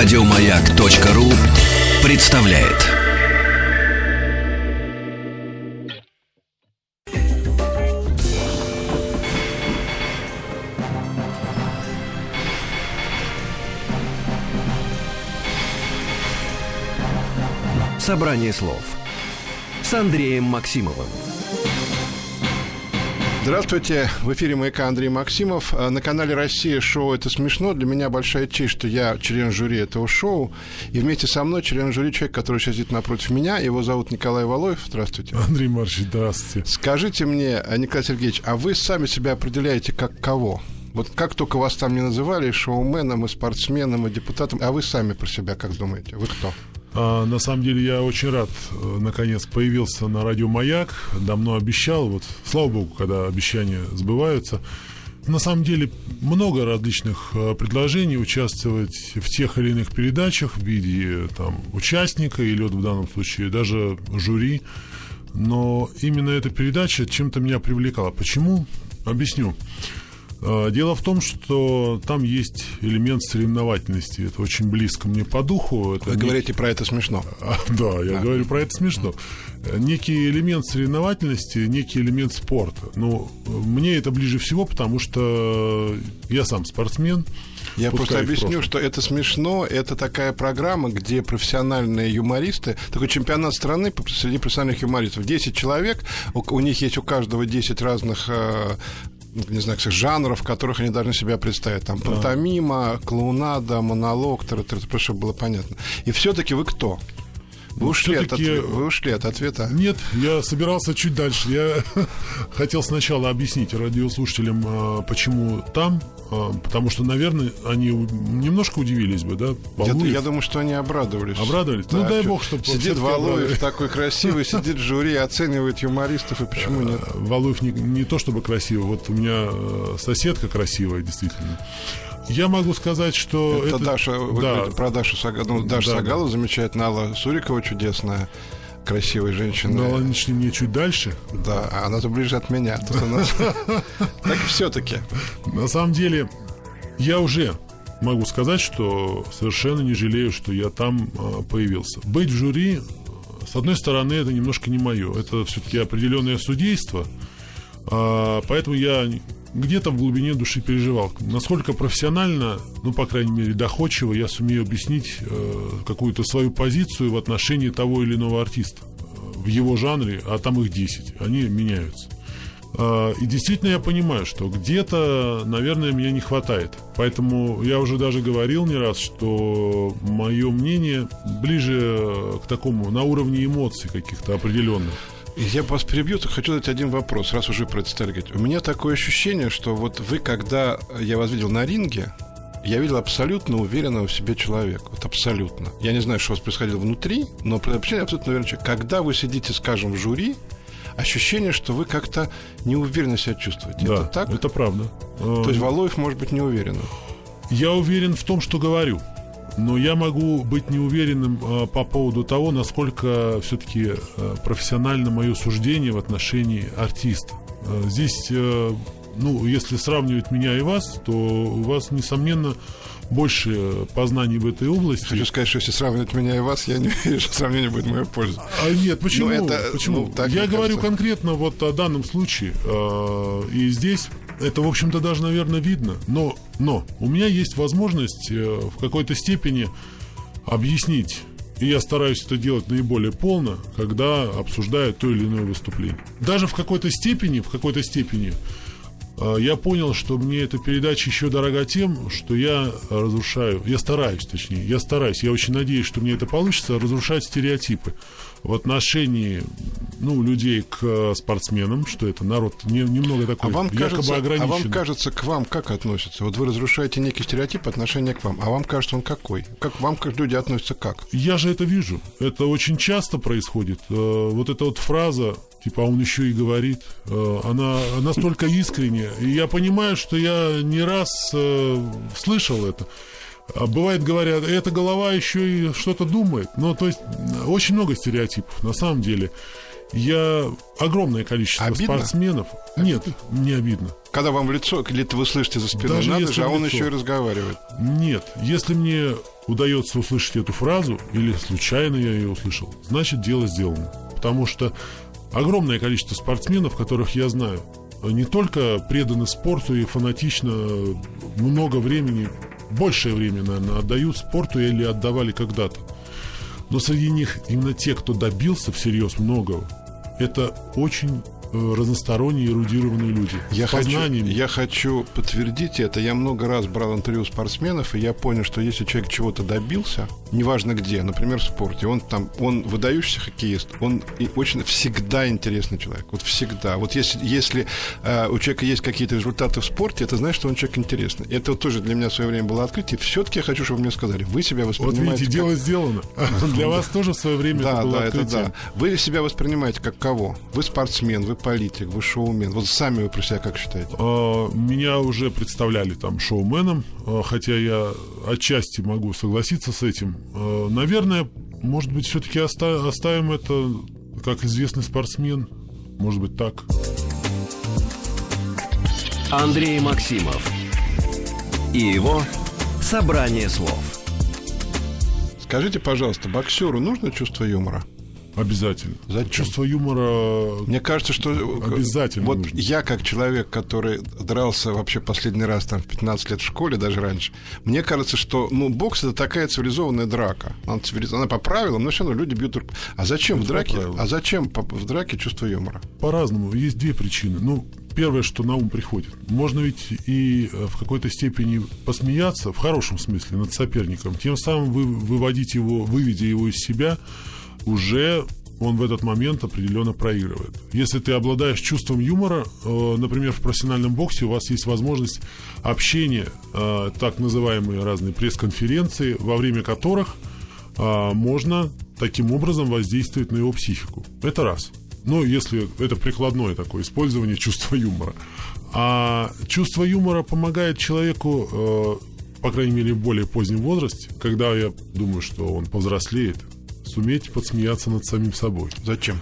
Радиомаяк.ру представляет. Собрание слов с Андреем Максимовым. Здравствуйте, в эфире «Маяка» Андрей Максимов. А, на канале «Россия» шоу «Это смешно». Для меня большая честь, что я член жюри этого шоу. И вместе со мной член жюри человек, который сейчас сидит напротив меня. Его зовут Николай Валоев. Здравствуйте. Андрей Марчевич, здравствуйте. Скажите мне, а, Николай Сергеевич, а вы сами себя определяете как кого? Вот как только вас там не называли, шоуменом, и спортсменом, и депутатом, а вы сами про себя как думаете? Вы кто? А, на самом деле я очень рад, э, наконец, появился на радио «Маяк». Давно обещал, вот слава богу, когда обещания сбываются. На самом деле много различных э, предложений участвовать в тех или иных передачах в виде там, участника или вот в данном случае даже жюри. Но именно эта передача чем-то меня привлекала. Почему? Объясню. А, дело в том, что там есть элемент соревновательности. Это очень близко мне по духу. Это Вы не... говорите про это смешно. А, да, я а. говорю про это смешно. Некий элемент соревновательности, некий элемент спорта. Ну, мне это ближе всего, потому что я сам спортсмен. Я просто объясню, что это смешно. Это такая программа, где профессиональные юмористы, такой чемпионат страны среди профессиональных юмористов. 10 человек, у, у них есть у каждого 10 разных э, не знаю, жанров, в которых они должны себя представить. Там пантомима, клоунада, монолог, чтобы было понятно. И все-таки вы кто? Вы ушли, от, вы ушли от ответа? Нет, я собирался чуть дальше. Я хотел сначала объяснить радиослушателям, а, почему там, а, потому что, наверное, они немножко удивились бы, да? Я, я думаю, что они обрадовались. Обрадовались? Ну, да, ну, дай бог, чтобы... Сидит Валуев такой красивый, сидит жюри, оценивает юмористов, и почему нет? Валуев не, не то чтобы красивый, вот у меня соседка красивая, действительно. Я могу сказать, что... Это, это... Даша, да. про Дашу Сагалу. Ну, Даша да, Сагалова да. замечательная, Алла Сурикова чудесная красивая женщина. Но она не мне чуть дальше. Да, а она-то ближе от меня. Так все-таки. На самом деле, я уже могу сказать, что совершенно не жалею, что я там а, появился. Быть в жюри, с одной стороны, это немножко не мое. Это все-таки определенное судейство. А, поэтому я где-то в глубине души переживал, насколько профессионально, ну, по крайней мере, доходчиво я сумею объяснить э, какую-то свою позицию в отношении того или иного артиста э, в его жанре, а там их 10, они меняются. Э, и действительно я понимаю, что где-то, наверное, меня не хватает. Поэтому я уже даже говорил не раз, что мое мнение ближе к такому, на уровне эмоций каких-то определенных. Я вас перебью, хочу задать один вопрос, раз уже про это стали говорить. У меня такое ощущение, что вот вы, когда я вас видел на ринге, я видел абсолютно уверенного в себе человека. Вот абсолютно. Я не знаю, что у вас происходило внутри, но вообще абсолютно человек. Когда вы сидите, скажем, в жюри, ощущение, что вы как-то неуверенно себя чувствуете. Да, это так? это правда. То есть Валуев может быть не уверен? Я уверен в том, что говорю но я могу быть неуверенным э, по поводу того, насколько все-таки э, профессионально мое суждение в отношении артиста. Э, здесь, э, ну, если сравнивать меня и вас, то у вас, несомненно, больше познаний в этой области. Хочу сказать, что если сравнивать меня и вас, я не верю, что сравнение будет в мою пользу. А нет, почему? Ну, это, почему? Ну, так я говорю кажется. конкретно вот о данном случае. Э, и здесь это, в общем-то, даже, наверное, видно. Но, но у меня есть возможность э, в какой-то степени объяснить и я стараюсь это делать наиболее полно, когда обсуждаю то или иное выступление. Даже в какой-то степени, в какой-то степени э, я понял, что мне эта передача еще дорога тем, что я разрушаю, я стараюсь, точнее, я стараюсь, я очень надеюсь, что мне это получится, разрушать стереотипы в отношении ну, людей к э, спортсменам, что это народ не, немного такой а вам кажется, А вам кажется, к вам как относятся? Вот вы разрушаете некий стереотип отношения к вам, а вам кажется, он какой? Как вам как люди относятся как? Я же это вижу. Это очень часто происходит. Э, вот эта вот фраза, типа, а он еще и говорит, э, она настолько искренняя. И я понимаю, что я не раз слышал это. А бывает, говорят, эта голова еще и что-то думает. Ну, то есть, очень много стереотипов, на самом деле. Я огромное количество обидно? спортсменов. Нет, не обидно. Когда вам в лицо, или вы слышите за спиной, Даже надо же, а он лицо. еще и разговаривает. Нет, если мне удается услышать эту фразу, или случайно я ее услышал, значит дело сделано. Потому что огромное количество спортсменов, которых я знаю, не только преданы спорту и фанатично много времени, большее время, наверное, отдают спорту или отдавали когда-то. Но среди них именно те, кто добился всерьез многого, это очень разносторонние, эрудированные люди. Я хочу, я хочу подтвердить это. Я много раз брал интервью спортсменов, и я понял, что если человек чего-то добился, неважно где, например, в спорте, он там, он выдающийся хоккеист, он и очень всегда интересный человек. Вот всегда. Вот если, если э, у человека есть какие-то результаты в спорте, это значит, что он человек интересный. Это вот тоже для меня в свое время было открытие. Все-таки я хочу, чтобы вы мне сказали, вы себя воспринимаете... Вот видите, дело сделано. Для вас тоже в свое время это было открытие. Да, Вы себя воспринимаете как кого? Вы спортсмен, вы политик, вы шоумен? Вот сами вы про себя как считаете? А, меня уже представляли там шоуменом, а, хотя я отчасти могу согласиться с этим. А, наверное, может быть, все-таки оставим это как известный спортсмен. Может быть, так. Андрей Максимов и его «Собрание слов». Скажите, пожалуйста, боксеру нужно чувство юмора? Обязательно. Зачем? Чувство юмора. Мне кажется, что обязательно. Вот нужно. я как человек, который дрался вообще последний раз там в 15 лет в школе, даже раньше, мне кажется, что ну бокс это такая цивилизованная драка. Она, цивилиз... Она по правилам, но все равно люди бьют. А зачем это в драке? А зачем в драке чувство юмора? По-разному. Есть две причины. Ну, первое, что на ум приходит. Можно ведь и э, в какой-то степени посмеяться, в хорошем смысле, над соперником, тем самым вы, выводить его, выведя его из себя, уже он в этот момент определенно проигрывает. Если ты обладаешь чувством юмора, э, например, в профессиональном боксе у вас есть возможность общения, э, так называемые разные пресс-конференции, во время которых э, можно таким образом воздействовать на его психику. Это раз. Ну, если это прикладное такое использование чувства юмора. А чувство юмора помогает человеку, по крайней мере, в более позднем возрасте, когда я думаю, что он повзрослеет, суметь подсмеяться над самим собой. Зачем?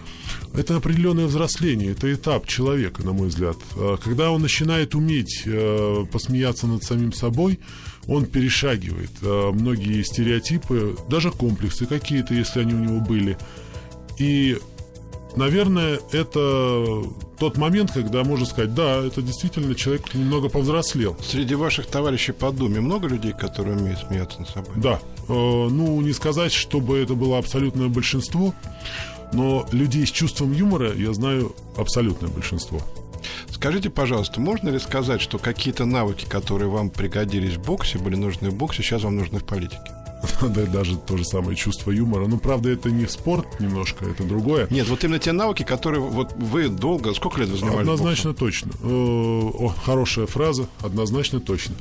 Это определенное взросление, это этап человека, на мой взгляд. А, когда он начинает уметь э, посмеяться над самим собой, он перешагивает э, многие стереотипы, даже комплексы какие-то, если они у него были. И наверное, это тот момент, когда можно сказать, да, это действительно человек немного повзрослел. Среди ваших товарищей по Думе много людей, которые умеют смеяться над собой? Да. Э, ну, не сказать, чтобы это было абсолютное большинство, но людей с чувством юмора я знаю абсолютное большинство. Скажите, пожалуйста, можно ли сказать, что какие-то навыки, которые вам пригодились в боксе, были нужны в боксе, сейчас вам нужны в политике? Да, даже то же самое чувство юмора. Ну, правда, это не спорт немножко, это другое. Нет, вот именно те навыки, которые вот вы долго, сколько лет вы занимались Однозначно боксом? точно. Э, о, хорошая фраза, однозначно точно.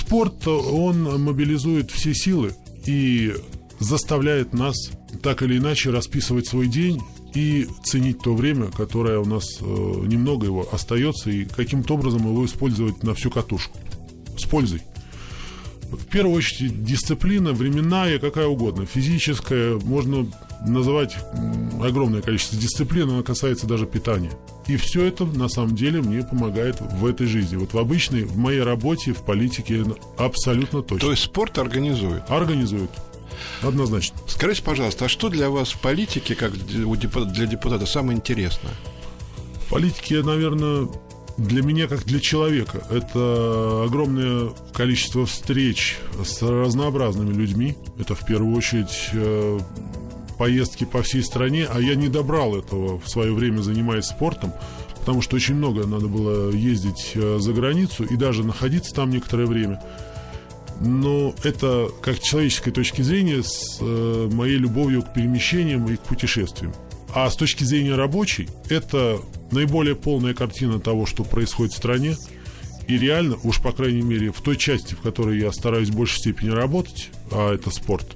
Спорт, он мобилизует все силы и заставляет нас так или иначе расписывать свой день и ценить то время, которое у нас э, немного его остается, и каким-то образом его использовать на всю катушку. С пользой в первую очередь дисциплина временная, какая угодно, физическая, можно называть огромное количество дисциплин, она касается даже питания. И все это на самом деле мне помогает в этой жизни. Вот в обычной, в моей работе, в политике абсолютно точно. То есть спорт организует? Организует. Однозначно. Скажите, пожалуйста, а что для вас в политике, как для депутата, самое интересное? В политике, наверное, для меня, как для человека, это огромное количество встреч с разнообразными людьми. Это в первую очередь э, поездки по всей стране, а я не добрал этого в свое время, занимаясь спортом, потому что очень много надо было ездить э, за границу и даже находиться там некоторое время. Но это, как человеческой точки зрения, с э, моей любовью к перемещениям и к путешествиям. А с точки зрения рабочей, это наиболее полная картина того, что происходит в стране. И реально, уж по крайней мере, в той части, в которой я стараюсь в большей степени работать, а это спорт,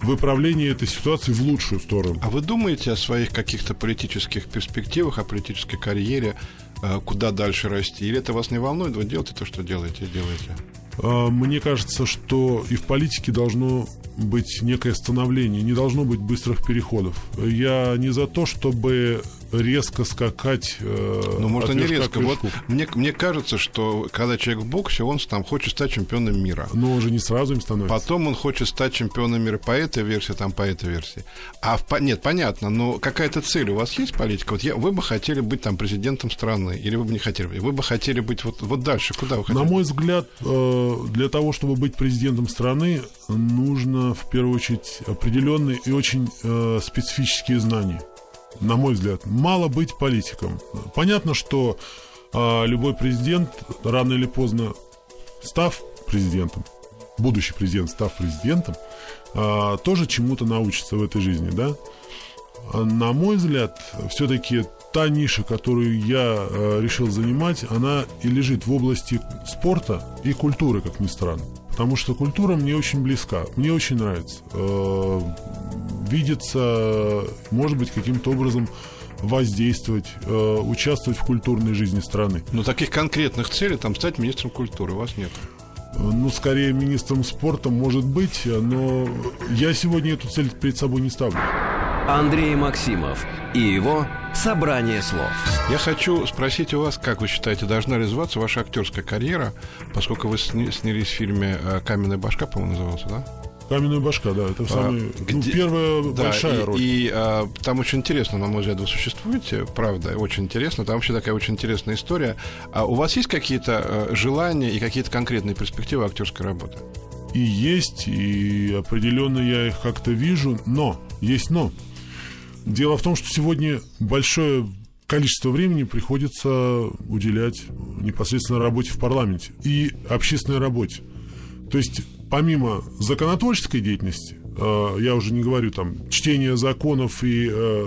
выправление этой ситуации в лучшую сторону. А вы думаете о своих каких-то политических перспективах, о политической карьере, э, куда дальше расти? Или это вас не волнует? Вы делаете то, что делаете, делаете? А, мне кажется, что и в политике должно быть некое становление, не должно быть быстрых переходов. Я не за то, чтобы резко скакать. Э, ну, можно не резко. Вот мне, мне кажется, что когда человек в боксе, он там хочет стать чемпионом мира. Но он же не сразу им становится. Потом он хочет стать чемпионом мира по этой версии, там по этой версии. А в, нет, понятно, но какая-то цель у вас есть политика? Вот я, вы бы хотели быть там президентом страны, или вы бы не хотели? Вы бы хотели быть вот, вот дальше, куда вы хотели? На мой взгляд, э, для того, чтобы быть президентом страны, нужно в первую очередь определенные и очень э, специфические знания на мой взгляд, мало быть политиком. Понятно, что а, любой президент, рано или поздно, став президентом, будущий президент, став президентом, а, тоже чему-то научится в этой жизни, да? А, на мой взгляд, все-таки та ниша, которую я а, решил занимать, она и лежит в области спорта и культуры, как ни странно. Потому что культура мне очень близка, мне очень нравится. Э, видеться, может быть, каким-то образом воздействовать, э, участвовать в культурной жизни страны. Но таких конкретных целей там стать министром культуры у вас нет. Ну, скорее, министром спорта, может быть, но я сегодня эту цель перед собой не ставлю. Андрей Максимов и его «Собрание слов». Я хочу спросить у вас, как вы считаете, должна развиваться ваша актерская карьера, поскольку вы снялись в фильме э, «Каменная башка», по-моему, назывался, да? Каменная башка, да, это самая, а, ну, где, первая да, большая и, роль. И а, там очень интересно, на мой взгляд, вы существуете, правда, очень интересно. Там вообще такая очень интересная история. А у вас есть какие-то а, желания и какие-то конкретные перспективы актерской работы? И есть, и определенно я их как-то вижу, но есть но. Дело в том, что сегодня большое количество времени приходится уделять непосредственно работе в парламенте и общественной работе. То есть помимо законотворческой деятельности, э, я уже не говорю там чтение законов и э,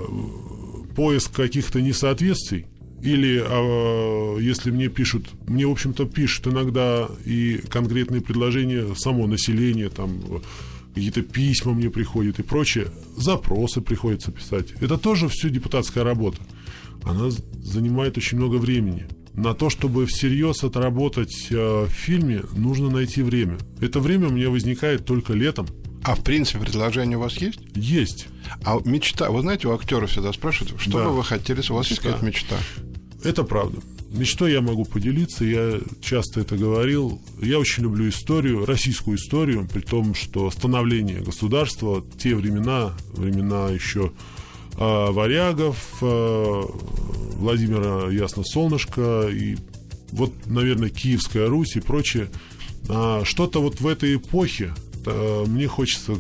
поиск каких-то несоответствий, или э, если мне пишут, мне, в общем-то, пишут иногда и конкретные предложения само население, там, какие-то письма мне приходят и прочее, запросы приходится писать. Это тоже все депутатская работа. Она занимает очень много времени. На то, чтобы всерьез отработать э, в фильме, нужно найти время. Это время у меня возникает только летом. А в принципе предложение у вас есть? Есть. А мечта, вы знаете, у актеров всегда спрашивают, что да. бы вы хотели, у вас мечта. есть какая-то мечта? Это правда. Мечтой я могу поделиться, я часто это говорил. Я очень люблю историю, российскую историю, при том, что становление государства, те времена, времена еще э, варягов, э, Владимира Ясно Солнышко и вот, наверное, Киевская Русь и прочее. А, что-то вот в этой эпохе а, мне хочется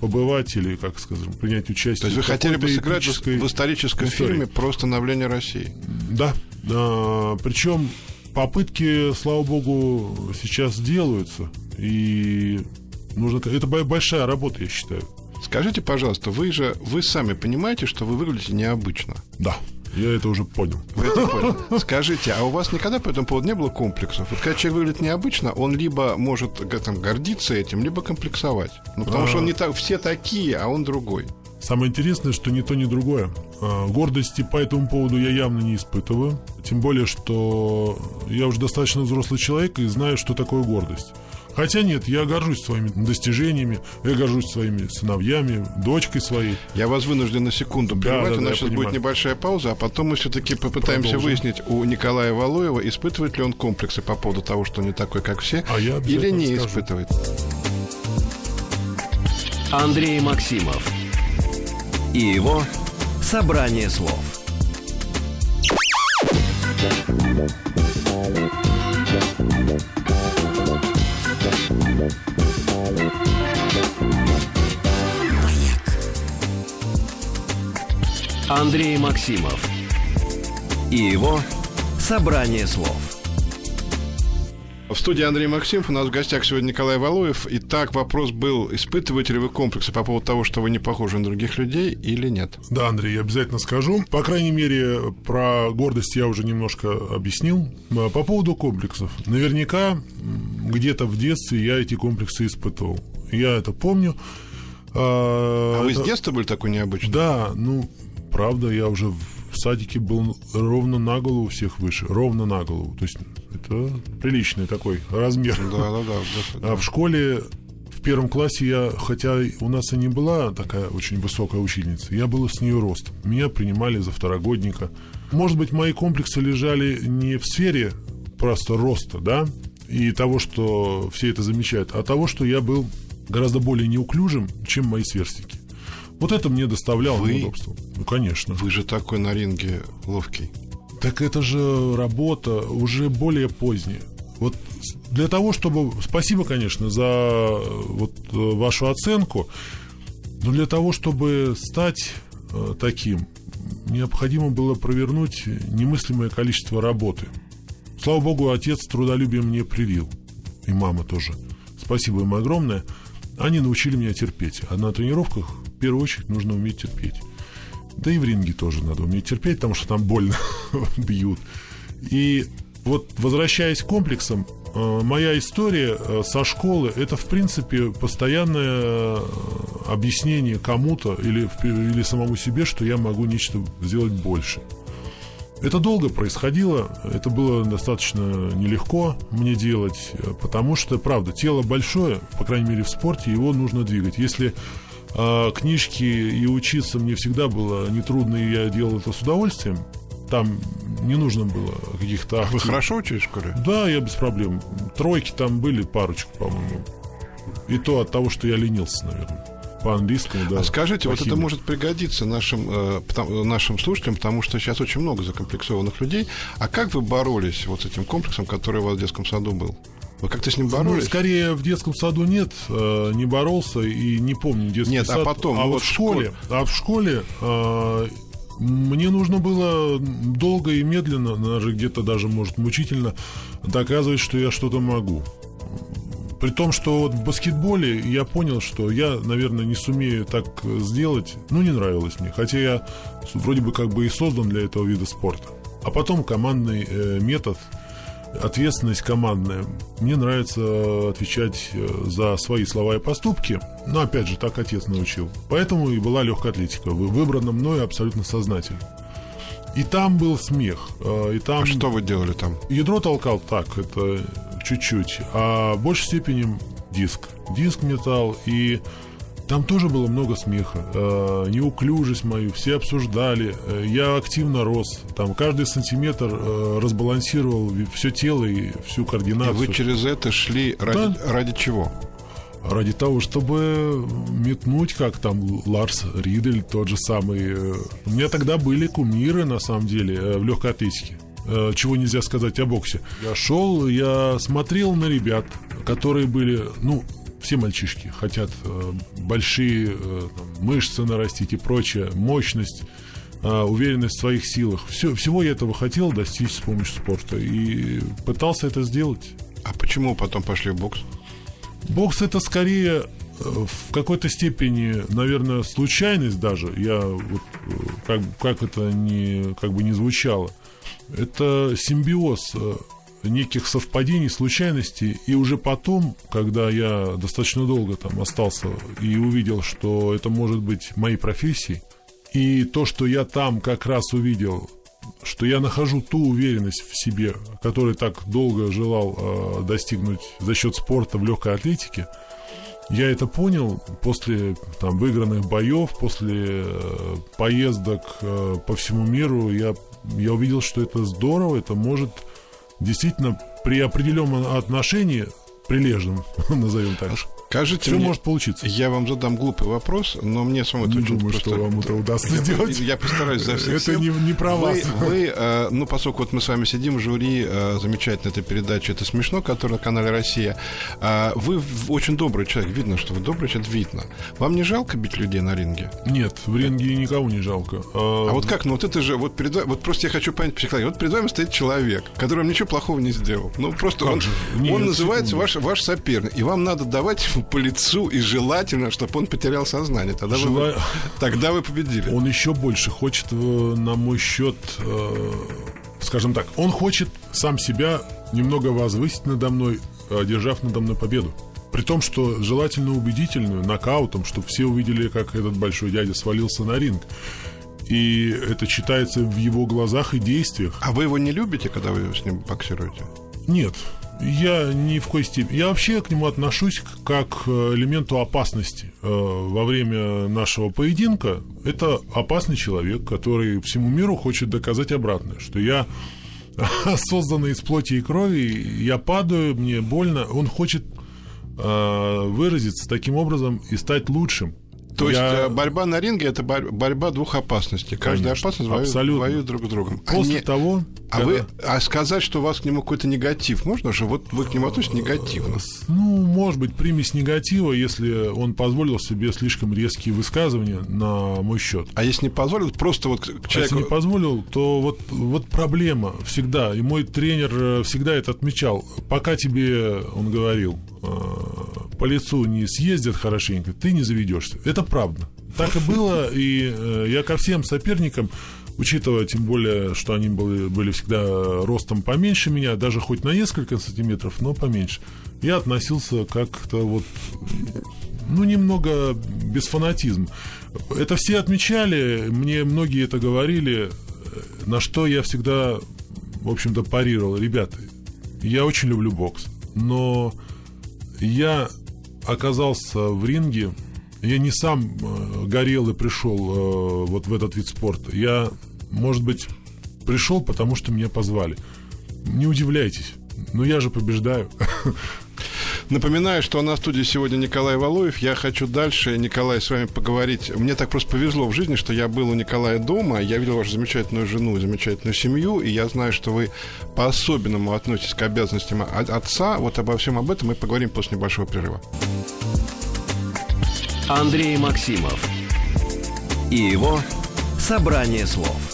побывать или, как скажем, принять участие. То есть вы хотели бы сыграть в историческом истории. фильме про становление России? Да, а, причем попытки, слава богу, сейчас делаются. И нужно... Это большая работа, я считаю. Скажите, пожалуйста, вы же вы сами понимаете, что вы выглядите необычно? Да. Я это уже понял. Вы это поняли. Скажите, а у вас никогда по этому поводу не было комплексов? Вот когда человек выглядит необычно, он либо может там, гордиться этим, либо комплексовать. Ну, потому а... что он не так, все такие, а он другой. Самое интересное, что ни то, ни другое. А, гордости по этому поводу я явно не испытываю. Тем более, что я уже достаточно взрослый человек и знаю, что такое гордость. Хотя нет, я горжусь своими достижениями, я горжусь своими сыновьями, дочкой своей. Я вас вынужден на секунду прервать, да, да, у нас сейчас будет небольшая пауза, а потом мы все-таки попытаемся Продолжим. выяснить у Николая Валуева, испытывает ли он комплексы по поводу того, что он не такой, как все, а я или не скажу. испытывает. Андрей Максимов и его собрание слов. Андрей Максимов и его собрание слов. В студии Андрей Максимов. У нас в гостях сегодня Николай Валуев. Итак, вопрос был, испытываете ли вы комплексы по поводу того, что вы не похожи на других людей или нет? Да, Андрей, я обязательно скажу. По крайней мере, про гордость я уже немножко объяснил. А по поводу комплексов. Наверняка где-то в детстве я эти комплексы испытывал. Я это помню. А, а вы с детства были такой необычный? Да, ну, правда, я уже в садике был ровно на голову всех выше. Ровно на голову. То есть это приличный такой размер. Да, да, да. А в школе в первом классе я, хотя у нас и не была такая очень высокая учительница, я был с нее рост. Меня принимали за второгодника. Может быть, мои комплексы лежали не в сфере просто роста, да, и того, что все это замечают, а того, что я был гораздо более неуклюжим, чем мои сверстники. Вот это мне доставляло Вы... неудобство. Ну, конечно. Вы же такой на ринге ловкий. Так это же работа уже более поздняя. Вот для того, чтобы... Спасибо, конечно, за вот вашу оценку. Но для того, чтобы стать э, таким, необходимо было провернуть немыслимое количество работы. Слава богу, отец трудолюбие мне привил. И мама тоже. Спасибо им огромное. Они научили меня терпеть. А на тренировках первую очередь нужно уметь терпеть. Да и в ринге тоже надо уметь терпеть, потому что там больно бьют. И вот возвращаясь к комплексам, э, моя история э, со школы это в принципе постоянное э, объяснение кому-то или, или самому себе, что я могу нечто сделать больше. Это долго происходило, это было достаточно нелегко мне делать, потому что, правда, тело большое, по крайней мере в спорте, его нужно двигать. Если э, книжки и учиться мне всегда было нетрудно, и я делал это с удовольствием, там не нужно было каких-то... Вы хорошо учились в школе? Да, я без проблем. Тройки там были, парочку, по-моему. И то от того, что я ленился, наверное по-английскому, да. А скажите, вот это может пригодиться нашим, э, потому, нашим слушателям, потому что сейчас очень много закомплексованных людей. А как вы боролись вот с этим комплексом, который у вас в детском саду был? Вы как-то с ним ну, боролись? Ну, скорее, в детском саду нет, э, не боролся и не помню детский нет, а сад. а потом? А вот в школе, а в школе э, мне нужно было долго и медленно, даже где-то даже, может, мучительно доказывать, что я что-то могу. При том, что вот в баскетболе я понял, что я, наверное, не сумею так сделать. Ну, не нравилось мне. Хотя я вроде бы как бы и создан для этого вида спорта. А потом командный э, метод, ответственность командная. Мне нравится отвечать э, за свои слова и поступки. Но опять же, так отец научил. Поэтому и была легкая атлетика. Выбрана мной абсолютно сознательно. И там был смех. Э, и там... А что вы делали там? Ядро толкал так, это чуть-чуть, а в большей степени диск. Диск металл, и там тоже было много смеха. Э, неуклюжесть мою все обсуждали. Э, я активно рос. Там каждый сантиметр э, разбалансировал все тело и всю координацию. И вы через это шли ради, да. ради чего? Ради того, чтобы метнуть, как там Ларс Ридель, тот же самый. У меня тогда были кумиры, на самом деле, в легкой атлетике. Э, чего нельзя сказать о боксе. Я шел, я смотрел на ребят, которые были, ну, все мальчишки хотят э, большие э, там, мышцы нарастить и прочее, мощность, э, уверенность в своих силах. Все, всего я этого хотел достичь с помощью спорта и пытался это сделать. А почему потом пошли в бокс? Бокс это скорее э, в какой-то степени, наверное, случайность даже. Я вот э, как, как это не как бы не звучало. Это симбиоз э, неких совпадений, случайностей. И уже потом, когда я достаточно долго там остался и увидел, что это может быть моей профессией, и то, что я там как раз увидел, что я нахожу ту уверенность в себе, которую так долго желал э, достигнуть за счет спорта в легкой атлетике, я это понял после там, выигранных боев, после э, поездок э, по всему миру. Я я увидел, что это здорово, это может действительно при определенном отношении прилежным, назовем так. Скажите Все мне, может получиться. Я вам задам глупый вопрос, но мне самому это не очень думаю, просто... что вам это удастся я, сделать. Я постараюсь за всех Это не, не про вы, вас. Вы, э, ну, поскольку вот мы с вами сидим в жюри э, замечательной этой передачи «Это смешно», которая на канале «Россия», э, вы очень добрый человек. Видно, что вы добрый человек, видно. Вам не жалко бить людей на ринге? Нет, в ринге никого не жалко. А, а вот как? Ну, вот это же... Вот, перед, вот просто я хочу понять психологию. Вот перед вами стоит человек, который вам ничего плохого не сделал. Ну, просто как он, Нет, он называется ваш, ваш соперник. И вам надо давать по лицу и желательно, чтобы он потерял сознание. Тогда, Жела... вы, тогда вы победили. Он еще больше хочет, э, на мой счет, э, скажем так, он хочет сам себя немного возвысить надо мной, одержав надо мной победу. При том, что желательно убедительную, нокаутом, чтобы все увидели, как этот большой дядя свалился на ринг. И это читается в его глазах и действиях. А вы его не любите, когда вы с ним боксируете? Нет, Я ни в коей степени. Я вообще к нему отношусь как к элементу опасности. Э, во время нашего поединка это опасный человек, который всему миру хочет доказать обратное, что я созданный из плоти и крови, я падаю, мне больно. Он хочет э, выразиться таким образом и стать лучшим. То есть я... Э, борьба на ринге это борьба двух опасностей. Каждая Конечно, опасность воюет, воюет друг с другом. После а того. А когда... вы а сказать, что у вас к нему какой-то негатив, можно же? Вот вы к нему относитесь негативно. Ну, может быть, примесь негатива, если он позволил себе слишком резкие высказывания на мой счет. А если не позволил, просто вот человеку... А если не позволил, то вот, вот проблема всегда. И мой тренер э, всегда это отмечал. Пока тебе, он говорил, э, по лицу не съездят хорошенько, ты не заведешься. Это правда. Так и было, и э, я ко всем соперникам, учитывая тем более, что они были, были всегда ростом поменьше меня, даже хоть на несколько сантиметров, но поменьше, я относился как-то вот, ну, немного без фанатизма. Это все отмечали, мне многие это говорили, на что я всегда, в общем-то, парировал. Ребята, я очень люблю бокс, но я оказался в ринге, я не сам э, горел и пришел э, вот в этот вид спорта. Я, может быть, пришел, потому что меня позвали. Не удивляйтесь, но я же побеждаю. Напоминаю, что у нас в студии сегодня Николай Валуев. Я хочу дальше, Николай, с вами поговорить. Мне так просто повезло в жизни, что я был у Николая дома. Я видел вашу замечательную жену, замечательную семью. И я знаю, что вы по-особенному относитесь к обязанностям отца. Вот обо всем об этом мы поговорим после небольшого перерыва. Андрей Максимов и его «Собрание слов»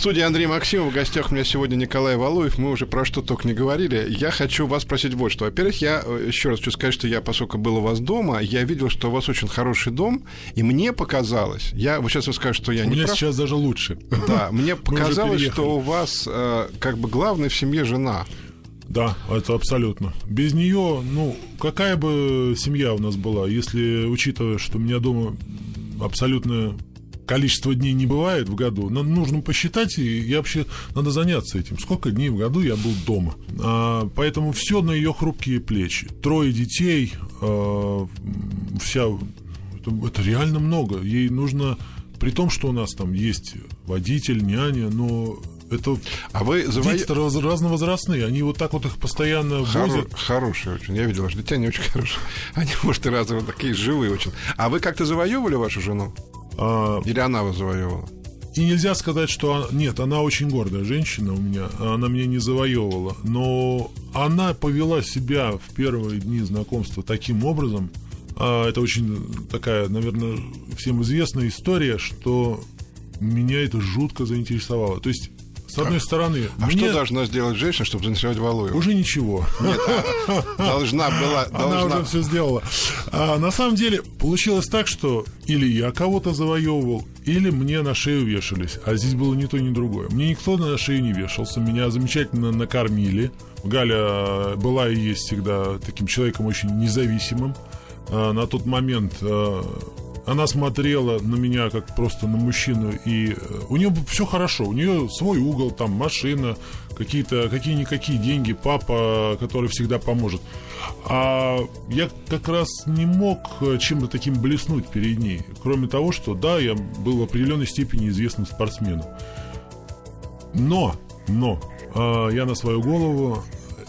студии Андрей Максимов, в гостях у меня сегодня Николай Валуев. Мы уже про что только не говорили. Я хочу вас спросить вот что. Во-первых, я э, еще раз хочу сказать, что я, поскольку был у вас дома, я видел, что у вас очень хороший дом, и мне показалось, я, вот сейчас вы скажете, что я у не меня прав. сейчас даже лучше. Да, мне показалось, что у вас э, как бы главная в семье жена. Да, это абсолютно. Без нее, ну, какая бы семья у нас была, если учитывая, что у меня дома абсолютно количество дней не бывает в году. Нам нужно посчитать, и я вообще надо заняться этим. Сколько дней в году я был дома. А, поэтому все на ее хрупкие плечи. Трое детей, а, вся это, это реально много. Ей нужно, при том, что у нас там есть водитель, няня, но это а вы заво... дети раз, разновозрастные, они вот так вот их постоянно Хоро... возят. Хорошие очень. Я видел, что дитя не очень хорошие. Они, может, и разные такие живые очень. А вы как-то завоевывали вашу жену? А, Или она вас завоевывала? И нельзя сказать, что... Она... Нет, она очень гордая женщина у меня. Она меня не завоевывала. Но она повела себя в первые дни знакомства таким образом. А, это очень такая, наверное, всем известная история, что меня это жутко заинтересовало. То есть с одной стороны... А мне... что должна сделать женщина, чтобы заинтересовать Валуева? Уже ничего. Нет, должна была... Должна... Она уже все сделала. А, на самом деле, получилось так, что или я кого-то завоевывал, или мне на шею вешались. А здесь было ни то, ни другое. Мне никто на шею не вешался. Меня замечательно накормили. Галя была и есть всегда таким человеком очень независимым. А, на тот момент а, она смотрела на меня как просто на мужчину, и э, у нее все хорошо, у нее свой угол, там машина, какие-то какие-никакие деньги, папа, который всегда поможет. А я как раз не мог э, чем-то таким блеснуть перед ней, кроме того, что да, я был в определенной степени известным спортсменом. Но, но, э, я на свою голову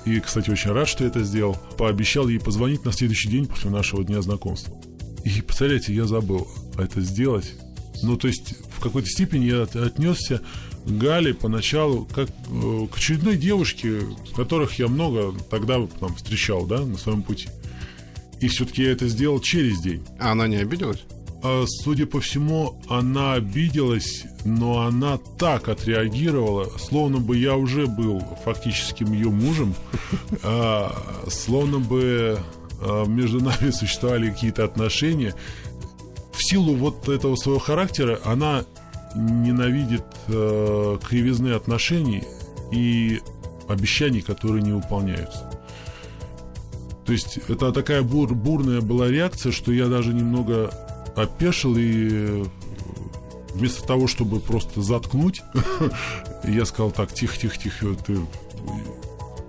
и, кстати, очень рад, что я это сделал. Пообещал ей позвонить на следующий день после нашего дня знакомства. И, представляете, я забыл это сделать. Ну, то есть, в какой-то степени я отнесся к Гале поначалу как э, к очередной девушке, которых я много тогда там встречал, да, на своем пути. И все-таки я это сделал через день. А она не обиделась? А, судя по всему, она обиделась, но она так отреагировала, словно бы я уже был фактическим ее мужем, а, словно бы между нами существовали какие-то отношения. В силу вот этого своего характера она ненавидит э, кривизны отношений и обещаний, которые не выполняются. То есть это такая бур, бурная была реакция, что я даже немного опешил и вместо того, чтобы просто заткнуть, я сказал так, тихо, тихо, тихо, ты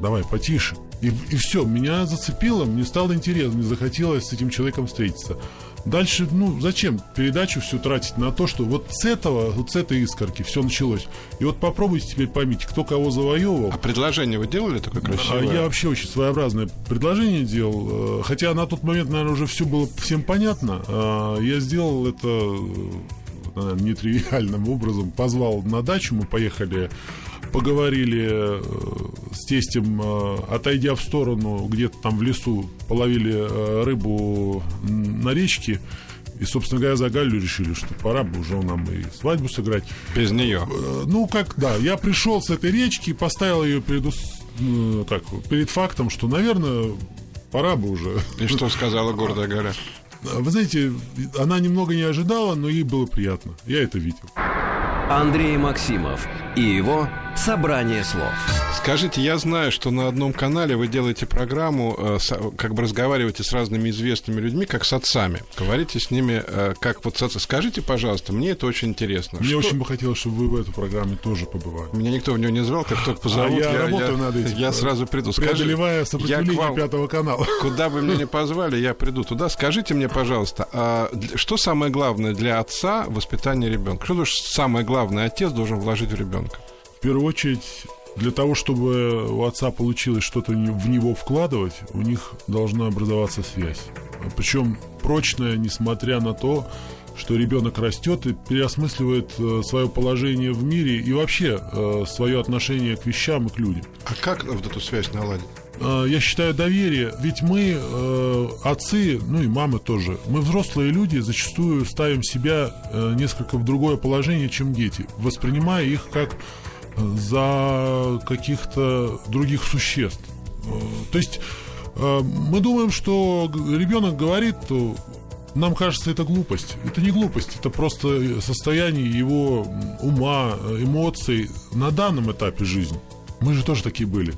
давай, потише. И, и все, меня зацепило, мне стало интересно, мне захотелось с этим человеком встретиться. Дальше, ну, зачем передачу всю тратить на то, что вот с этого, вот с этой искорки все началось. И вот попробуйте теперь поймите, кто кого завоевывал. А предложение вы делали такое красивое? А я вообще очень своеобразное предложение делал. Э, хотя на тот момент, наверное, уже все было всем понятно. А я сделал это наверное, нетривиальным образом. Позвал на дачу, мы поехали поговорили э, с тестем, э, отойдя в сторону, где-то там в лесу, половили э, рыбу на речке. И, собственно говоря, за Галю решили, что пора бы уже нам и свадьбу сыграть. Без нее. Ну, как, да. Я пришел с этой речки и поставил ее перед, так, перед фактом, что, наверное, пора бы уже. И что сказала гордая Галя? Вы знаете, она немного не ожидала, но ей было приятно. Я это видел. Андрей Максимов и его Собрание слов. Скажите, я знаю, что на одном канале вы делаете программу, э, как бы разговариваете с разными известными людьми, как с отцами. Говорите с ними, э, как вот с отцами. Скажите, пожалуйста, мне это очень интересно. Мне что... очень бы хотелось, чтобы вы в этой программе тоже побывали. Меня никто в нее не звал, как только позовут, а я, я работаю я, над этим. Я сразу приду. Преодолевая сопротивление вам, пятого канала. Куда бы меня не позвали, я приду туда. Скажите мне, пожалуйста, а что самое главное для отца в воспитании ребенка? Что самое главное отец должен вложить в ребенка? В первую очередь, для того, чтобы у отца получилось что-то в него вкладывать, у них должна образоваться связь. Причем прочная, несмотря на то, что ребенок растет и переосмысливает э, свое положение в мире и вообще э, свое отношение к вещам и к людям. А как вот эту связь наладить? Э, я считаю доверие, ведь мы, э, отцы, ну и мамы тоже, мы взрослые люди зачастую ставим себя э, несколько в другое положение, чем дети, воспринимая их как за каких-то других существ. То есть э, мы думаем, что ребенок говорит, нам кажется, это глупость. Это не глупость, это просто состояние его ума, эмоций на данном этапе жизни. Мы же тоже такие были.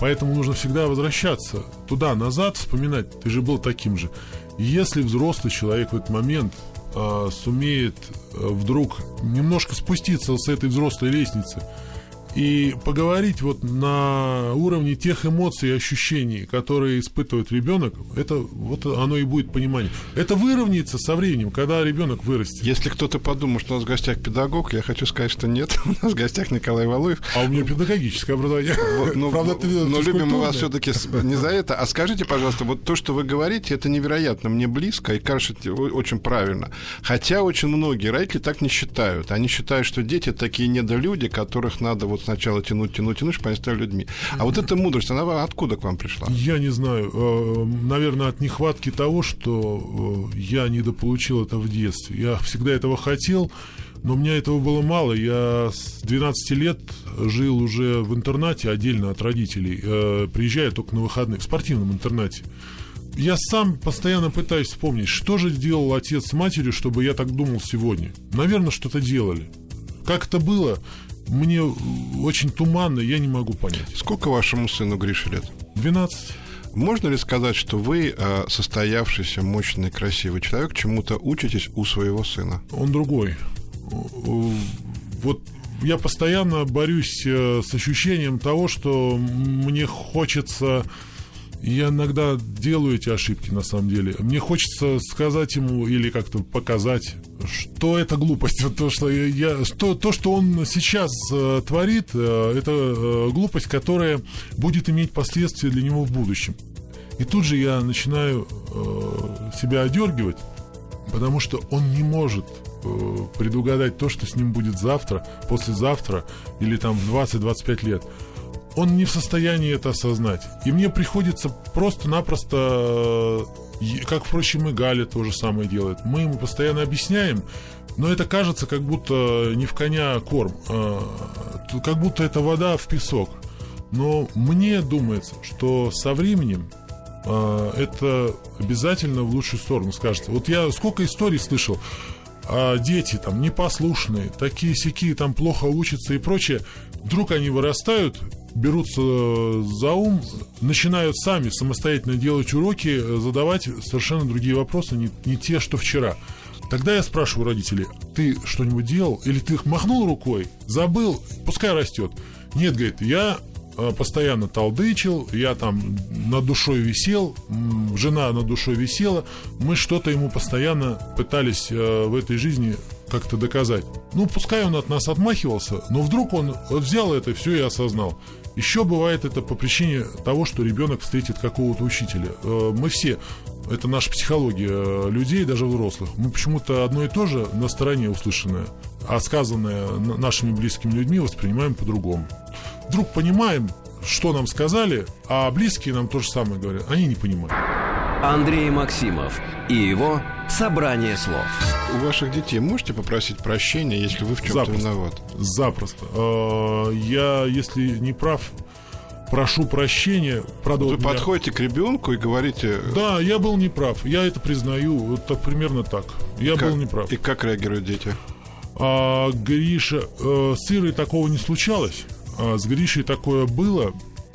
Поэтому нужно всегда возвращаться туда, назад, вспоминать, ты же был таким же. если взрослый человек в этот момент э, сумеет э, вдруг немножко спуститься с этой взрослой лестницы и поговорить вот на уровне тех эмоций и ощущений, которые испытывает ребенок, это вот оно и будет понимание. Это выровняется со временем, когда ребенок вырастет. Если кто-то подумал, что у нас в гостях педагог, я хочу сказать, что нет. У нас в гостях Николай Валуев. А у меня педагогическое образование. Вот, ну, Правда, ты, но любим мы вас все-таки не за это. А скажите, пожалуйста, вот то, что вы говорите, это невероятно мне близко и кажется очень правильно. Хотя очень многие родители так не считают. Они считают, что дети такие недолюди, которых надо вот сначала тянуть, тянуть, тянуть, чтобы они стали людьми. А вот эта мудрость, она откуда к вам пришла? Я не знаю. Э, наверное, от нехватки того, что э, я недополучил это в детстве. Я всегда этого хотел, но у меня этого было мало. Я с 12 лет жил уже в интернате отдельно от родителей, э, приезжая только на выходные, в спортивном интернате. Я сам постоянно пытаюсь вспомнить, что же сделал отец с матерью, чтобы я так думал сегодня. Наверное, что-то делали. Как это было, мне очень туманно, я не могу понять. Сколько вашему сыну Грише лет? 12. Можно ли сказать, что вы, э, состоявшийся, мощный, красивый человек, чему-то учитесь у своего сына? Он другой. Вот я постоянно борюсь э, с ощущением того, что мне хочется я иногда делаю эти ошибки, на самом деле. Мне хочется сказать ему или как-то показать, что это глупость. То, что, я, что, то, что он сейчас э, творит, э, это э, глупость, которая будет иметь последствия для него в будущем. И тут же я начинаю э, себя одергивать, потому что он не может э, предугадать то, что с ним будет завтра, послезавтра или там в 20-25 лет он не в состоянии это осознать. И мне приходится просто-напросто, э, как, впрочем, и Галя то же самое делает. Мы ему постоянно объясняем, но это кажется, как будто не в коня корм, а, как будто это вода в песок. Но мне думается, что со временем а, это обязательно в лучшую сторону скажется. Вот я сколько историй слышал, а дети там непослушные, такие сякие там плохо учатся и прочее, вдруг они вырастают берутся за ум, начинают сами самостоятельно делать уроки, задавать совершенно другие вопросы, не, не те, что вчера. Тогда я спрашиваю родителей, ты что-нибудь делал? Или ты их махнул рукой, забыл, пускай растет. Нет, говорит, я э, постоянно толдычил, я там над душой висел, жена над душой висела, мы что-то ему постоянно пытались э, в этой жизни как-то доказать. Ну, пускай он от нас отмахивался, но вдруг он взял это все и осознал. Еще бывает это по причине того, что ребенок встретит какого-то учителя. Э, мы все, это наша психология э, людей, даже взрослых, мы почему-то одно и то же на стороне услышанное, а сказанное нашими близкими людьми воспринимаем по-другому. Вдруг понимаем, что нам сказали, а близкие нам то же самое говорят. Они не понимают. Андрей Максимов и его «Собрание слов». У ваших детей можете попросить прощения, если вы в чем-то виноват? Запросто. А, я, если не прав, прошу прощения. Правда, Вы вот подходите меня... к ребенку и говорите... Да, я был неправ. Я это признаю. Вот так, примерно так. Я как, был неправ. И как реагируют дети? А, Гриша, э, с Ирой такого не случалось. А, с Гришей такое было.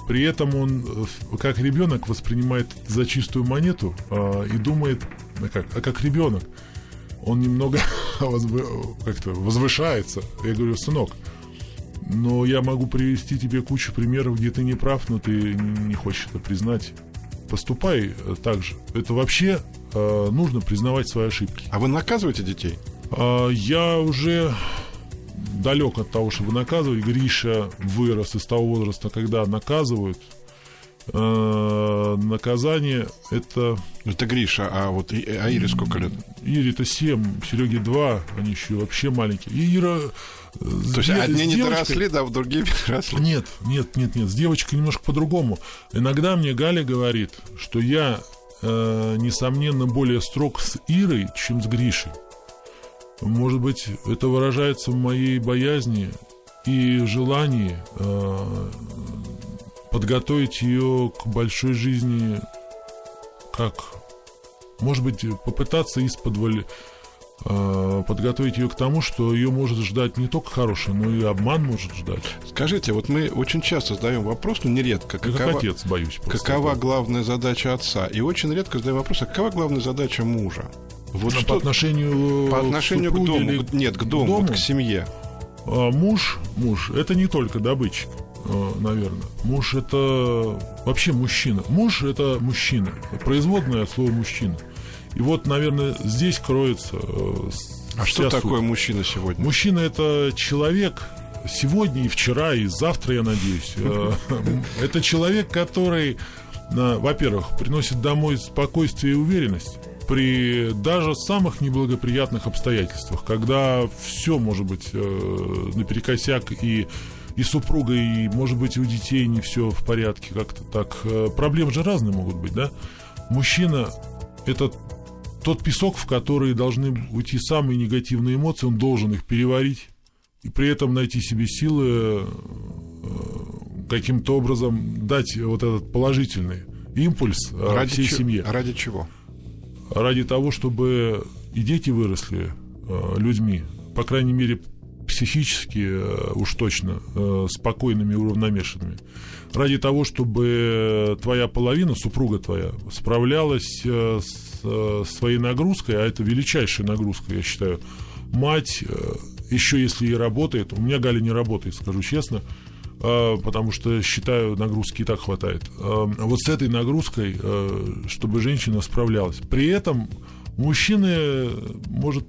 При этом он, э, как ребенок, воспринимает за чистую монету э, и думает, а как, а как ребенок. Он немного как-то возвышается. Я говорю, сынок, но я могу привести тебе кучу примеров, где ты не прав, но ты не хочешь это признать. Поступай э, так же. Это вообще э, нужно признавать свои ошибки. А вы наказываете детей? Э, я уже далек от того, чтобы наказывать. Гриша вырос из того возраста, когда наказывают. Э, наказание это... Это Гриша, а вот а Ире сколько лет? Ире это 7, Сереге 2, они еще вообще маленькие. И Ира... Э, То есть одни не доросли, да, другие росли? Нет, нет, нет, нет, с девочкой немножко по-другому. Иногда мне Галя говорит, что я, э, несомненно, более строг с Ирой, чем с Гришей. Может быть, это выражается в моей боязни и желании э, подготовить ее к большой жизни, как, может быть, попытаться из-под э, подготовить ее к тому, что ее может ждать не только хорошее, но и обман может ждать. Скажите, вот мы очень часто задаем вопрос, но нередко, какова, как отец, боюсь. Какова этого. главная задача отца? И очень редко задаем вопрос, а какова главная задача мужа? Вот что, по отношению по отношению к дому, или... нет, к дому, к, дому? Вот к семье. А, муж, муж, это не только добытчик, а, наверное. Муж это вообще мужчина. Муж это мужчина, производное от слова мужчина. И вот, наверное, здесь кроется. Э, а что суть. такое мужчина сегодня? Мужчина это человек, сегодня и вчера, и завтра, я надеюсь. Э, это человек, который, э, во-первых, приносит домой спокойствие и уверенность при даже самых неблагоприятных обстоятельствах, когда все может быть э, наперекосяк и и супруга, и, может быть, у детей не все в порядке, как-то так. Э, проблемы же разные могут быть, да? Мужчина – это тот песок, в который должны уйти самые негативные эмоции, он должен их переварить, и при этом найти себе силы э, каким-то образом дать вот этот положительный импульс э, ради всей ч- семье. Ради чего? ради того, чтобы и дети выросли людьми, по крайней мере, психически э, уж точно э, спокойными и уравномешанными. Ради того, чтобы твоя половина, супруга твоя, справлялась э, с своей нагрузкой, а это величайшая нагрузка, я считаю. Мать, еще если и работает, у меня Галя не работает, скажу честно, потому что считаю, нагрузки и так хватает. Вот с этой нагрузкой, чтобы женщина справлялась. При этом мужчины может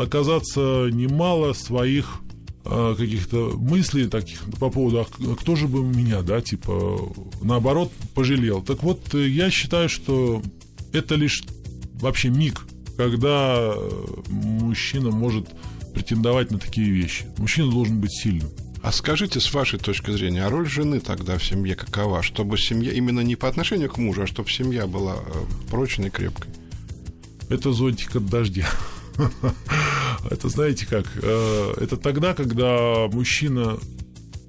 оказаться немало своих каких-то мыслей таких по поводу, а кто же бы меня, да, типа, наоборот, пожалел. Так вот, я считаю, что это лишь вообще миг, когда мужчина может претендовать на такие вещи. Мужчина должен быть сильным. А скажите, с вашей точки зрения, а роль жены тогда в семье какова? Чтобы семья, именно не по отношению к мужу, а чтобы семья была э, прочной и крепкой? Это зонтик от дождя. Это знаете как? Э, это тогда, когда мужчина,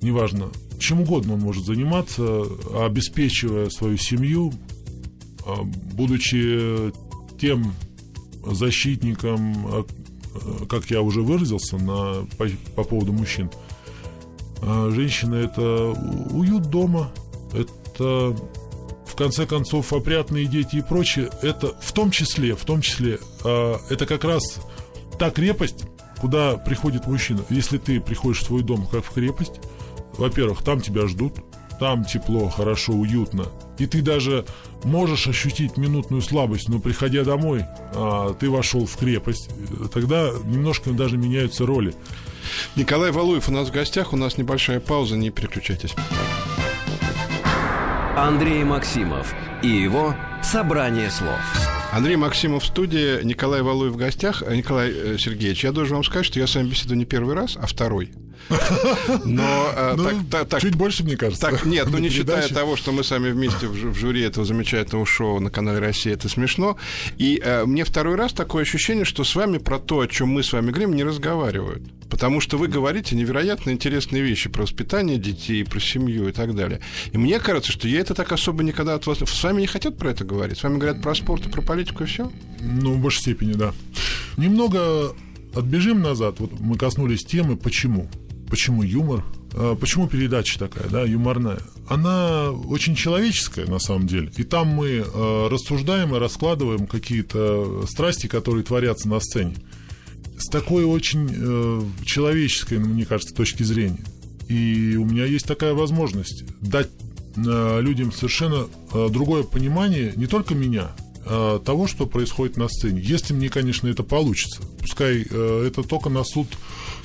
неважно, чем угодно он может заниматься, обеспечивая свою семью, э, будучи тем защитником, как я уже выразился на, по, по поводу мужчин, женщина это уют дома, это конце концов опрятные дети и прочее, это в том числе, в том числе, а, это как раз та крепость, куда приходит мужчина. Если ты приходишь в свой дом как в крепость, во-первых, там тебя ждут, там тепло, хорошо, уютно. И ты даже можешь ощутить минутную слабость, но приходя домой, а, ты вошел в крепость, тогда немножко даже меняются роли. Николай Валуев у нас в гостях, у нас небольшая пауза, не переключайтесь. Андрей Максимов и его «Собрание слов». Андрей Максимов в студии, Николай Валуев в гостях. Николай э, Сергеевич, я должен вам сказать, что я с вами беседую не первый раз, а второй. Но э, ну, так, так, так, чуть больше, мне кажется. Так, нет, ну не считая того, что мы сами вместе в, в жюри этого замечательного шоу на канале Россия, это смешно. И э, мне второй раз такое ощущение, что с вами про то, о чем мы с вами говорим, не разговаривают. Потому что вы говорите невероятно интересные вещи про воспитание детей, про семью и так далее. И мне кажется, что я это так особо никогда от вас... С вами не хотят про это говорить? С вами говорят про спорт и про политику и все? Ну, в большей степени, да. Немного отбежим назад. Вот мы коснулись темы «Почему?». Почему юмор? А почему передача такая, да, юморная? Она очень человеческая, на самом деле. И там мы э, рассуждаем и раскладываем какие-то страсти, которые творятся на сцене. С такой очень э, человеческой, мне кажется, точки зрения. И у меня есть такая возможность дать э, людям совершенно другое понимание не только меня, а того, что происходит на сцене. Если мне, конечно, это получится. Пускай э, это только на суд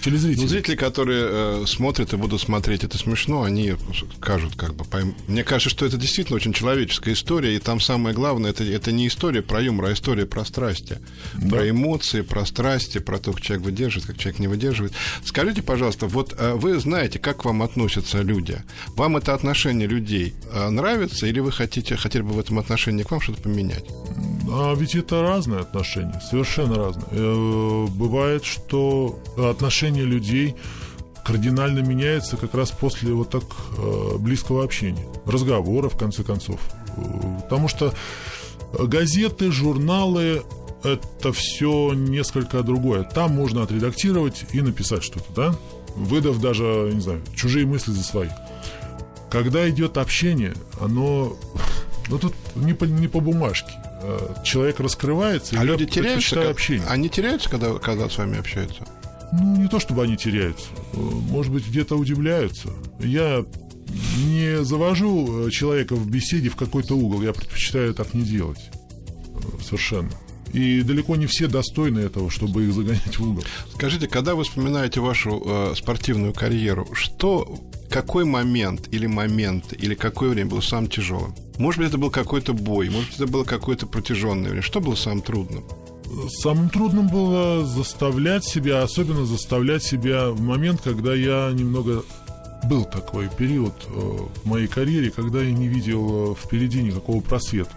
телезрители. Ну, зрители, которые э, смотрят и будут смотреть это смешно, они скажут, как бы, пойм... мне кажется, что это действительно очень человеческая история, и там самое главное, это, это не история про юмор, а история про страсти, да. про эмоции, про страсти, про то, как человек выдерживает, как человек не выдерживает. Скажите, пожалуйста, вот э, вы знаете, как к вам относятся люди? Вам это отношение людей э, нравится, или вы хотите, хотели бы в этом отношении к вам что-то поменять? А ведь это разные отношения, совершенно разные. Э, бывает, что отношения людей кардинально меняются как раз после вот так э, близкого общения, разговора, в конце концов. Э, потому что газеты, журналы это все несколько другое. Там можно отредактировать и написать что-то, да? Выдав даже, не знаю, чужие мысли за свои. Когда идет общение, оно ну тут не по, не по бумажке. Э, человек раскрывается. А люди теряются? Общение. Они теряются, когда, когда с вами общаются? Ну, не то чтобы они теряются. Э, может быть, где-то удивляются. Я не завожу э, человека в беседе в какой-то угол. Я предпочитаю так не делать. Совершенно. И далеко не все достойны этого, чтобы их загонять в угол. Скажите, когда вы вспоминаете вашу э, спортивную карьеру, что, какой момент или момент, или какое время было самым тяжелым? Может быть, это был какой-то бой, может быть, это было какое-то протяженное время. Что было самым трудным? Самым трудным было заставлять себя, особенно заставлять себя в момент, когда я немного был такой период э, в моей карьере, когда я не видел э, впереди никакого просвета.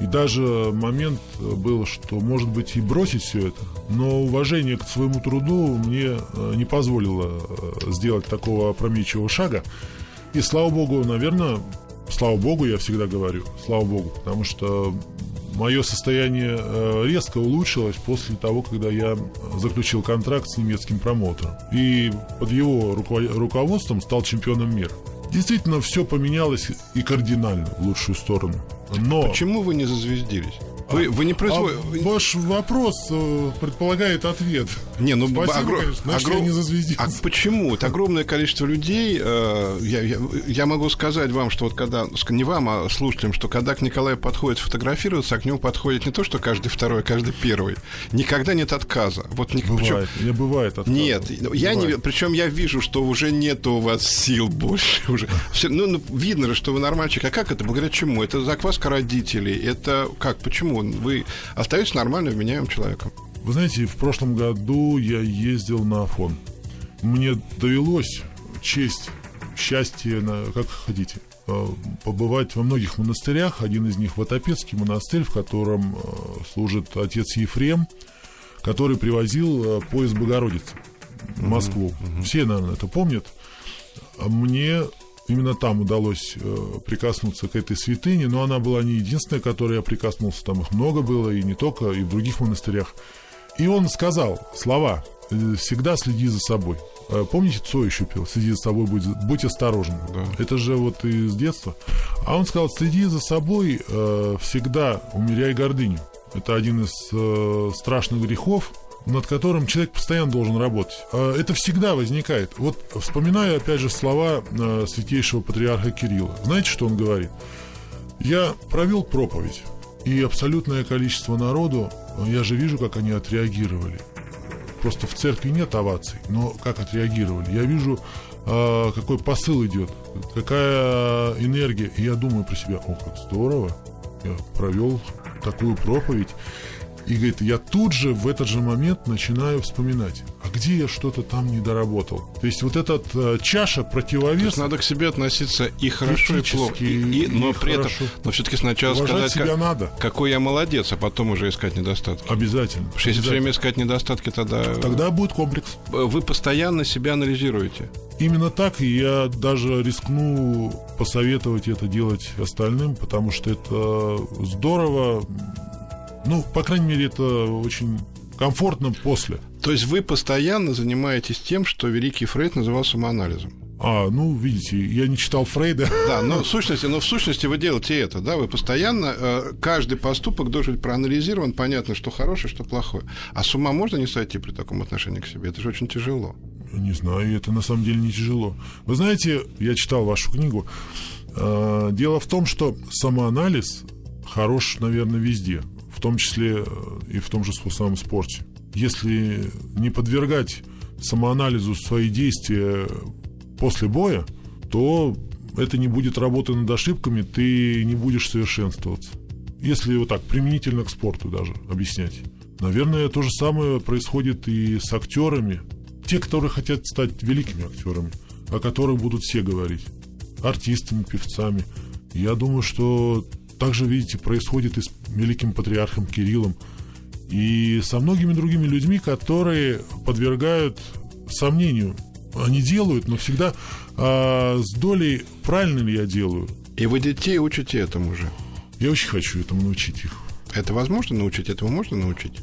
И даже момент был, что, может быть, и бросить все это, но уважение к своему труду мне э, не позволило сделать такого опрометчивого шага. И, слава богу, наверное, слава богу, я всегда говорю, слава богу, потому что мое состояние э, резко улучшилось после того, когда я заключил контракт с немецким промоутером. И под его руководством стал чемпионом мира. Действительно, все поменялось и кардинально в лучшую сторону. Но... Почему вы не зазвездились? Вы, вы не производите... А ваш вопрос э, предполагает ответ. Не, ну Спасибо, огр... конечно, огром... не зазвездился. А почему? Это огромное количество людей. Э, я, я, я могу сказать вам, что вот когда... Не вам, а слушателям, что когда к Николаю подходит фотографироваться, к нему подходит не то, что каждый второй, а каждый первый. Никогда нет отказа. Вот не... Бывает, причем... не бывает отказа. Нет, бывает. я не... Причем я вижу, что уже нет у вас сил больше. Уже. Все, ну, ну, видно же, что вы нормальчик. А как это? Благодаря чему? Это закваска родителей? Это как? Почему? Вы остаетесь нормальным, вменяемым человеком. Вы знаете, в прошлом году я ездил на Афон. Мне довелось честь, счастье, на, как хотите, э, побывать во многих монастырях. Один из них Ватопецкий монастырь, в котором э, служит отец Ефрем, который привозил э, поезд Богородицы в Москву. Mm-hmm. Все, наверное, это помнят. А мне Именно там удалось э, прикоснуться к этой святыне, но она была не единственная, которой я прикоснулся, там их много было, и не только, и в других монастырях. И он сказал слова э, «всегда следи за собой». Э, помните, Цой еще пел «следи за собой, будь, будь осторожен». Да. Это же вот из детства. А он сказал «следи за собой, всегда умеряй гордыню». Это один из страшных грехов, над которым человек постоянно должен работать. А это всегда возникает. Вот вспоминаю, опять же, слова э, святейшего патриарха Кирилла. Знаете, что он говорит? Я провел проповедь, и абсолютное количество народу, я же вижу, как они отреагировали. Просто в церкви нет оваций, но как отреагировали. Я вижу, э, какой посыл идет, какая энергия. И я думаю про себя, о, как здорово, я провел такую проповедь. И говорит, я тут же в этот же момент начинаю вспоминать, а где я что-то там не доработал. То есть вот этот э, чаша противовес. надо к себе относиться и хорошо, и плохо. И, и, но и при хорошо. этом, но все-таки сначала Уважать сказать, себя как, надо. какой я молодец, а потом уже искать недостатки. Обязательно. Потому что если все время искать недостатки, тогда... Тогда будет комплекс. Вы постоянно себя анализируете. Именно так, и я даже рискну посоветовать это делать остальным, потому что это здорово. Ну, по крайней мере, это очень комфортно после. То есть вы постоянно занимаетесь тем, что великий Фрейд называл самоанализом. А, ну, видите, я не читал Фрейда. Да, но в сущности, но в сущности вы делаете это, да, вы постоянно, э, каждый поступок должен быть проанализирован, понятно, что хорошее, что плохое. А с ума можно не сойти при таком отношении к себе? Это же очень тяжело. Не знаю, это на самом деле не тяжело. Вы знаете, я читал вашу книгу. Э, Дело в том, что самоанализ хорош, наверное, везде, в том числе э, и в том же самом спорте. Если не подвергать самоанализу свои действия после боя, то это не будет работы над ошибками, ты не будешь совершенствоваться. Если вот так, применительно к спорту даже объяснять. Наверное, то же самое происходит и с актерами. Те, которые хотят стать великими актерами, о которых будут все говорить. Артистами, певцами. Я думаю, что также, видите, происходит и с великим патриархом Кириллом, и со многими другими людьми, которые подвергают сомнению. Они делают, но всегда а, с долей правильно ли я делаю. И вы детей учите этому же. Я очень хочу этому научить их. Это возможно научить? Этому можно научить?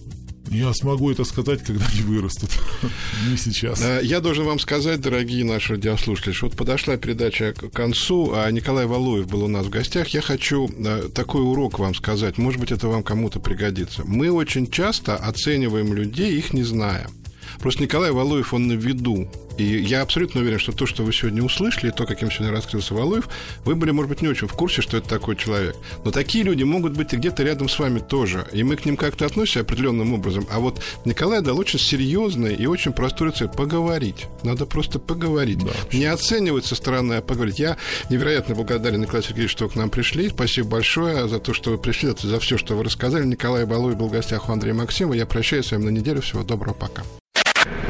Я смогу это сказать, когда они вырастут. Не сейчас. Э, Я должен вам сказать, дорогие наши радиослушатели, что вот подошла передача к концу, а Николай Валуев был у нас в гостях. Я хочу э, такой урок вам сказать. Может быть, это вам кому-то пригодится. Мы очень часто оцениваем людей, их не зная. Просто Николай Валуев, он на виду. И я абсолютно уверен, что то, что вы сегодня услышали, то, каким сегодня раскрылся Валуев, вы были, может быть, не очень в курсе, что это такой человек. Но такие люди могут быть и где-то рядом с вами тоже. И мы к ним как-то относимся определенным образом. А вот Николай дал очень серьезный и очень простой рецепт. Поговорить. Надо просто поговорить. Да, не оценивать со стороны, а поговорить. Я невероятно благодарен Николаю Сергеевичу, что к нам пришли. Спасибо большое за то, что вы пришли, за все, что вы рассказали. Николай Валуев был в гостях у Андрея Максимова. Я прощаюсь с вами на неделю. Всего доброго. Пока.